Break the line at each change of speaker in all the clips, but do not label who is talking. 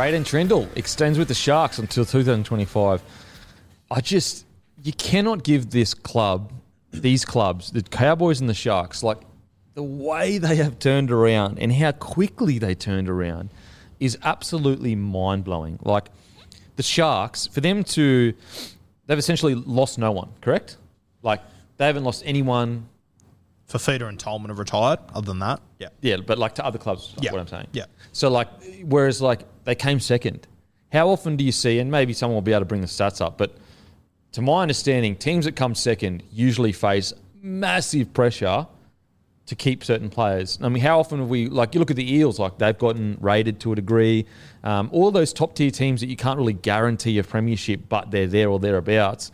Braydon Trindall extends with the Sharks until 2025. I just, you cannot give this club, these clubs, the Cowboys and the Sharks, like the way they have turned around and how quickly they turned around is absolutely mind blowing. Like the Sharks, for them to, they've essentially lost no one, correct? Like they haven't lost anyone.
Fifita and Tolman have retired. Other than that, yeah.
Yeah, but like to other clubs,
Yeah.
what I'm saying.
Yeah.
So like, whereas like they came second. How often do you see? And maybe someone will be able to bring the stats up, but to my understanding, teams that come second usually face massive pressure to keep certain players. I mean, how often have we like you look at the Eels, like they've gotten rated to a degree. Um, all those top tier teams that you can't really guarantee a premiership, but they're there or thereabouts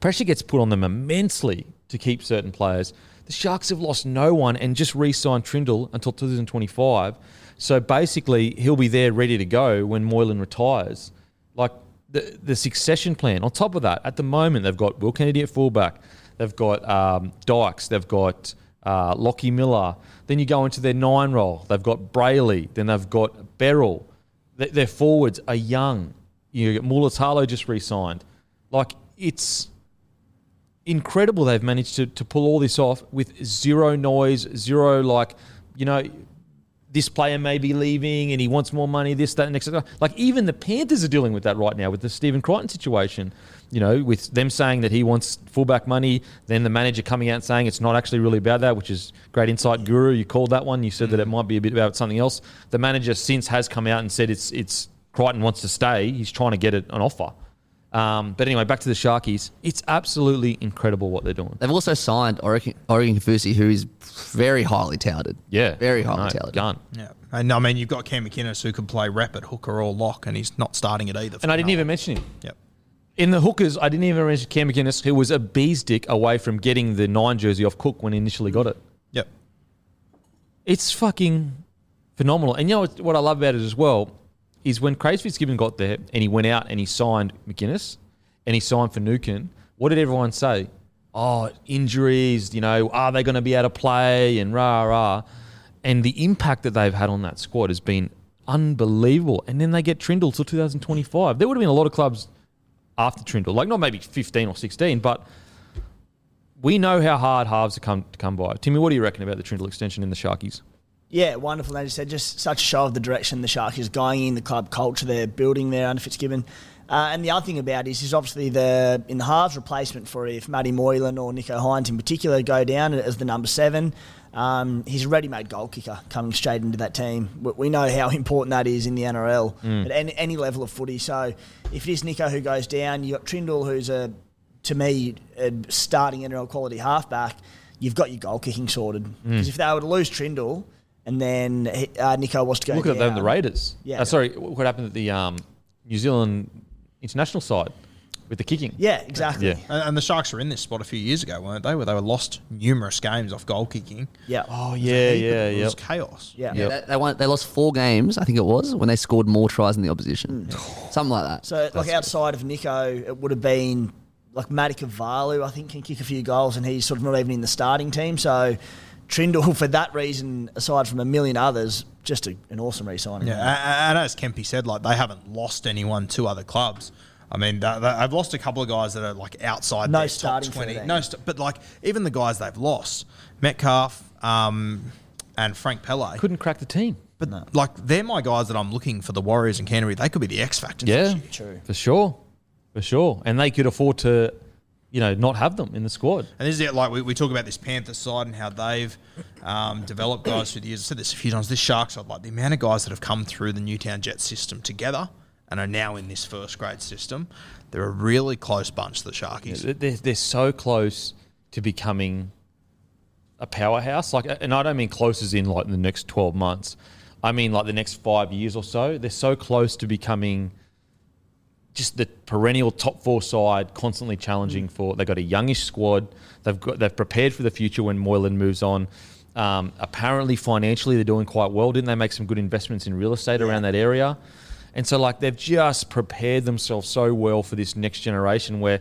pressure gets put on them immensely to keep certain players. The Sharks have lost no one and just re-signed Trindall until 2025. So basically, he'll be there ready to go when Moylan retires. Like the the succession plan. On top of that, at the moment they've got Will Kennedy at fullback. They've got um, Dykes. They've got uh, Lockie Miller. Then you go into their nine role. They've got Brailey. Then they've got Berrell. Their, their forwards are young. You get Mulitalo just re-signed. Like it's incredible they've managed to, to pull all this off with zero noise, zero like, you know, this player may be leaving and he wants more money, this, that, and next. Like even the Panthers are dealing with that right now with the Stephen Crichton situation. You know, with them saying that he wants fullback money, then the manager coming out saying it's not actually really about that, which is great insight, Guru. You called that one. You said that it might be a bit about something else. The manager since has come out and said it's it's Crichton wants to stay. He's trying to get an offer. Um, but anyway, back to the Sharkies. It's absolutely incredible what they're doing.
They've also signed Oregon, Oregon Kaufusi, who is very highly touted.
Yeah,
Very highly
no,
touted.
Gun.
Yeah. And I mean, you've got Cam McInnes who can play rapid hooker or lock, and he's not starting it either.
And I didn't even mention him.
Yep.
In the hookers, I didn't even mention Cam McInnes, who was a bee's dick away from getting the nine jersey off Cook when he initially got it.
Yep.
It's fucking phenomenal. And you know what, what I love about it as well is when Craig Fitzgibbon got there and he went out and he signed McInnes and he signed Finucane, what did everyone say? Oh, injuries, you know, are they going to be able to play and rah, rah. And the impact that they've had on that squad has been unbelievable. And then they get Trindall till 2025. There would have been a lot of clubs after Trindall, like not maybe 15 or 16, but we know how hard halves to come to come by. Timmy, what do you reckon about the Trindall extension in the Sharkies?
Yeah, wonderful. As you said, just such a show of the direction the Shark is going in, the club culture they're building there under Fitzgibbon. Uh, and the other thing about it is, is obviously the in the halves replacement for if Matty Moylan or Nicho Hynes in particular go down as the number seven. Um, he's a ready-made goal kicker coming straight into that team. We- We know how important that is in the NRL at any, any level of footy. So if it is Nicho who goes down, you have got Trindall who's a to me a starting NRL quality halfback. You've got your goal kicking sorted because if they were to lose Trindall and then uh, Nicho was to go
Look at them, the Raiders.
Yeah.
Uh, sorry, what happened at the um, New Zealand international side? with the kicking.
Yeah, exactly.
Yeah.
And, and the Sharks were in this spot a few years ago, weren't they? Where they were lost numerous games off goal kicking.
Yeah.
Oh yeah, yeah,
It
yeah.
was chaos.
Yeah.
Yeah, they, they, won, they lost four games, I think it was, when they scored more tries than the opposition. Something like that.
So, like outside of Nicho, it would have been like Matt Ikuvalu, I think, can kick a few goals, and he's sort of not even in the starting team. So, Trindall, for that reason, aside from a million others, just a, an awesome re-signing.
Yeah, a- and as Kempy said, like they haven't lost anyone to other clubs. I mean, they, they, I've lost a couple of guys that are like outside
No
their
starting
top twenty. No, st- but like even the guys they've lost, Metcalf um, and Frank Pele.
Couldn't crack the team.
but like they're my guys that I'm looking for the Warriors and Canterbury. They could be the X factor.
Yeah.
True.
for sure, for sure. And they could afford to, you know, not have them in the squad.
And this is it, like we, we talk about this Panther side and how they've um, developed guys through the years. I said this a few times. This Sharks side, like the amount of guys that have come through the Newtown Jets system together and are now in this first grade system, they're a really close bunch. The Sharkies.
They're, they're so close to becoming a powerhouse. Like, and I don't mean close as in like the next twelve months. I mean like the next five years or so. They're so close to becoming just the perennial top four side, constantly challenging for. They've got a youngish squad. They've got they've prepared for the future when Moylan moves on. Um, apparently, financially, they're doing quite well. Didn't they make some good investments in real estate around that area? And so, like, they've just prepared themselves so well for this next generation where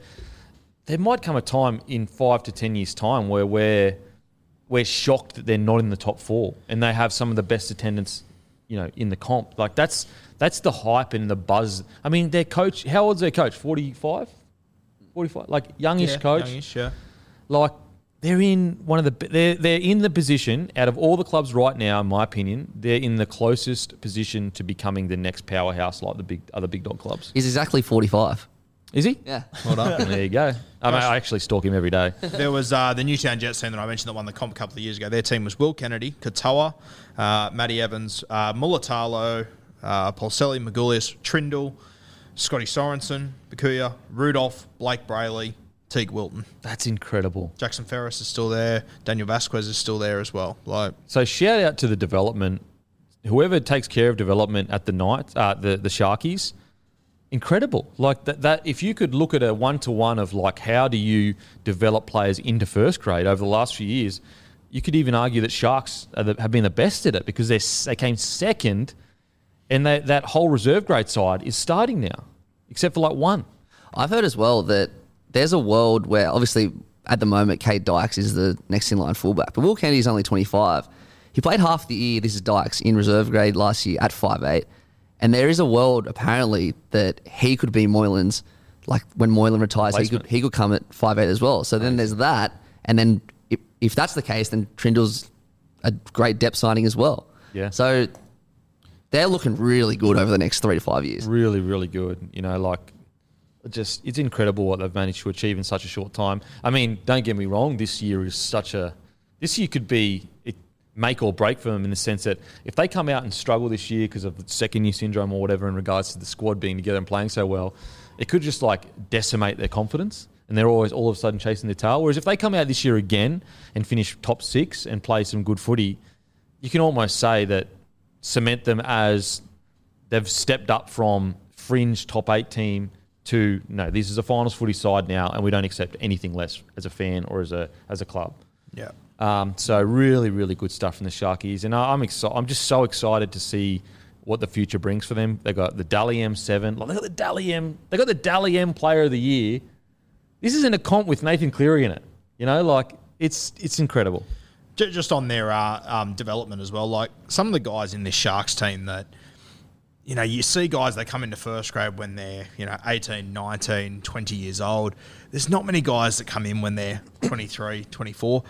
there might come a time in five to ten years' time where we're we're shocked that they're not in the top four and they have some of the best attendance, you know, in the comp. Like that's that's the hype and the buzz. I mean, their coach, how old's their coach? 45? 45? Like youngish
Yeah,
coach.
youngish, yeah.
Like they're in one of the they're they're in the position out of all the clubs right now, in my opinion, they're in the closest position to becoming the next powerhouse like the big other big dog clubs.
He's exactly 45.
Is he?
Yeah.
Well done.
There you go. I, mean, I actually stalk him every day.
there was uh, the Newtown Jets team that I mentioned that won the comp a couple of years ago. Their team was Will Kennedy, Katoa, uh, Matty Evans, uh, Mulitalo, uh, Paulselli, Magulius, Trindall, Scotty Sorensen, Bakuya, Rudolph, Blake Brailey, Teague Wilton.
That's incredible.
Jackson Ferris is still there. Daniel Vasquez is still there as well. Like,
So shout out to the development, whoever takes care of development at the night, uh, the the Sharkies, incredible. Like that, that if you could look at a one to one of like how do you develop players into first grade over the last few years, you could even argue that Sharks are the, have been the best at it because they they came second, and they, that whole reserve grade side is starting now, except for like one.
I've heard as well that there's a world where obviously at the moment Kade Dykes is the next in line fullback, but Will Kennedy is only 25. He played half the year. This is Dykes in reserve grade last year at 5'8", and there is a world apparently that he could be Moylan's. Like when Moylan retires, he could he could come at 5'8", as well. So then there's that, and then if, if that's the case, then Trindall's a great depth signing as well.
Yeah.
So they're looking really good over the next three to five years.
really, really good. You know, like just it's incredible what they've managed to achieve in such a short time. I mean, don't get me wrong. This year is such a this year could be make or break for them in the sense that if they come out and struggle this year because of the second year syndrome or whatever in regards to the squad being together and playing so well, it could just like decimate their confidence. And they're always all of a sudden chasing their tail. Whereas if they come out this year again and finish top six and play some good footy, you can almost say that cement them as they've stepped up from fringe top eight team to no, this is a finals footy side now, and we don't accept anything less as a fan or as a as a club.
yeah.
Um, so really, really good stuff from the Sharkies, and I'm excited. I'm just so excited to see what the future brings for them. They got the Dally M seven. Like, they got the Dally M. They got the Dally M Player of the Year. This isn't a comp with Nathan Cleary in it. You know, like it's it's incredible.
Ju- Just on their uh, um, development as well, like some of the guys in this Sharks team that, you know, you see guys they come into first grade when they're, you know, 18, 19, 20 years old. There's not many guys that come in when they're 23, 24.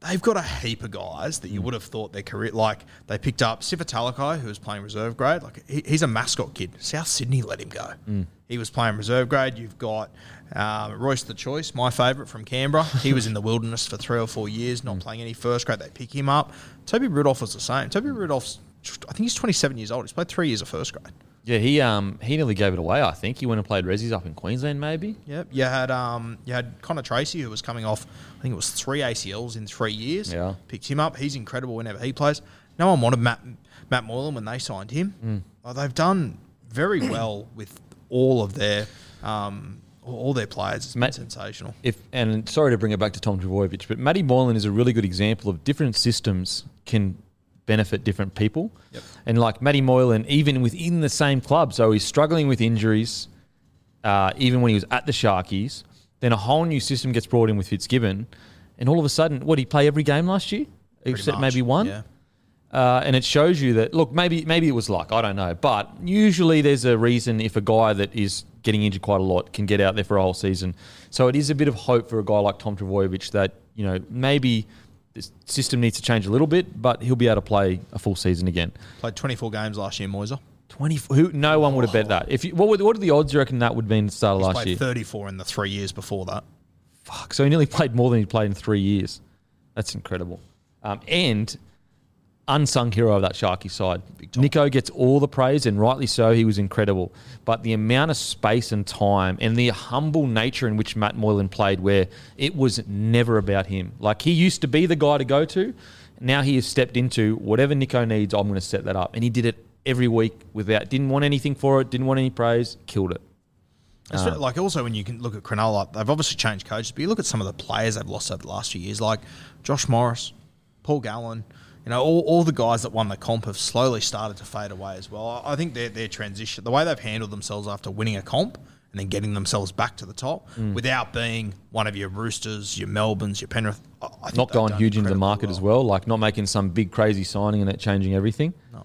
They've got a heap of guys that you mm. would have thought their career, like they picked up Sifa Talakai, who was playing reserve grade. Like he, he's a mascot kid. South Sydney let him go. Mm. He was playing reserve grade. You've got um, Royce the Choice, my favourite from Canberra. He was in the wilderness for three or four years, not mm. playing any first grade. They pick him up. Toby Rudolph was the same. Toby Rudolph's, I think he's 27 years old. He's played three years of first grade.
Yeah, he um he nearly gave it away. I think he went and played Resi's up in Queensland, maybe.
Yep. You had um you had Connor Tracey who was coming off I think it was three ACLs in three years.
Yeah.
Picked him up. He's incredible whenever he plays. No one wanted Matt Matt Moylan when they signed him.
Mm.
Well, they've done very well with all of their um all their players been
Matt-
sensational.
if and sorry to bring it back to Tom Trbojevic, but Matty Moylan is a really good example of different systems can benefit different people. And like Matty Moylan, even within the same club, so he's struggling with injuries, uh, even when he was at the Sharkies. Then a whole new system gets brought in with Fitzgibbon, and all of a sudden, what did he play every game last year? Except
much,
maybe one.
yeah.
Uh, and it shows you that look, maybe maybe it was luck. I don't know, but usually there's a reason if a guy that is getting injured quite a lot can get out there for a whole season. So it is a bit of hope for a guy like Tom Trbojevic that you know maybe system needs to change a little bit, but he'll be able to play a full season again.
Played 24 games last year, Moiser.
24. Who? No one would have bet that. If you, what, were, what are the odds you reckon that would have been at the start of
He's
last
played
year?
34 in the three years before that.
Fuck. So he nearly played more than he played in three years. That's incredible. Um, and unsung hero of that Sharky side. Nicho gets all the praise, and rightly so. He was incredible. But the amount of space and time and the humble nature in which Matt Moylan played, where it was never about him. Like he used to be the guy to go to. Now he has stepped into whatever Nicho needs, I'm going to set that up. And he did it every week without, didn't want anything for it, didn't want any praise, killed it. Ah.
like also when you can look at Cronulla, they've obviously changed coaches, but you look at some of the players they've lost over the last few years, like Josh Morris, Paul Gallen. You know, all, all the guys that won the comp have slowly started to fade away as well. I think their their transition, the way they've handled themselves after winning a comp and then getting themselves back to the top
Mm.
without being one of your Roosters, your Melbournes, your Penrith. I- I think
Not going huge into the market as well, like not making some big crazy signing and it changing everything.
No,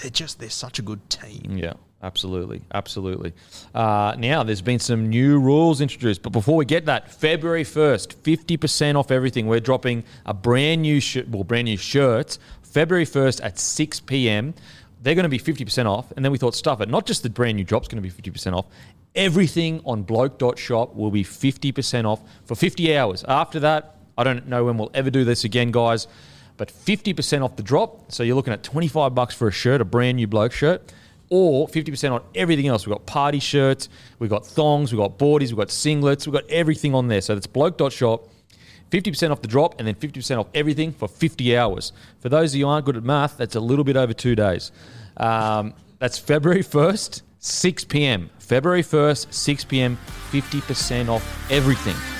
They're just they're such a good team.
Yeah, absolutely, absolutely. Uh, now there's been some new rules introduced, but before we get that, February first, fifty percent off everything. We're dropping a brand new shirt, well, brand new shirts, February first at six p.m. They're going to be fifty percent off, and then we thought, stuff it. Not just the brand new drop's going to be fifty percent off. Everything on bloke.shop will be 50% off for 50 hours. After that, I don't know when we'll ever do this again, guys but 50% off the drop. So you're looking at 25 bucks for a shirt, a brand new bloke shirt, or 50% on everything else. We've got party shirts, we've got thongs, we've got boardies, we've got singlets, we've got everything on there. So that's bloke.shop. 50% off the drop and then 50% off everything for 50 hours. For those of you aren't good at math, that's a little bit over two days. Um, that's February 1st, 6 p.m. February 1st, 6 p.m., 50% off everything.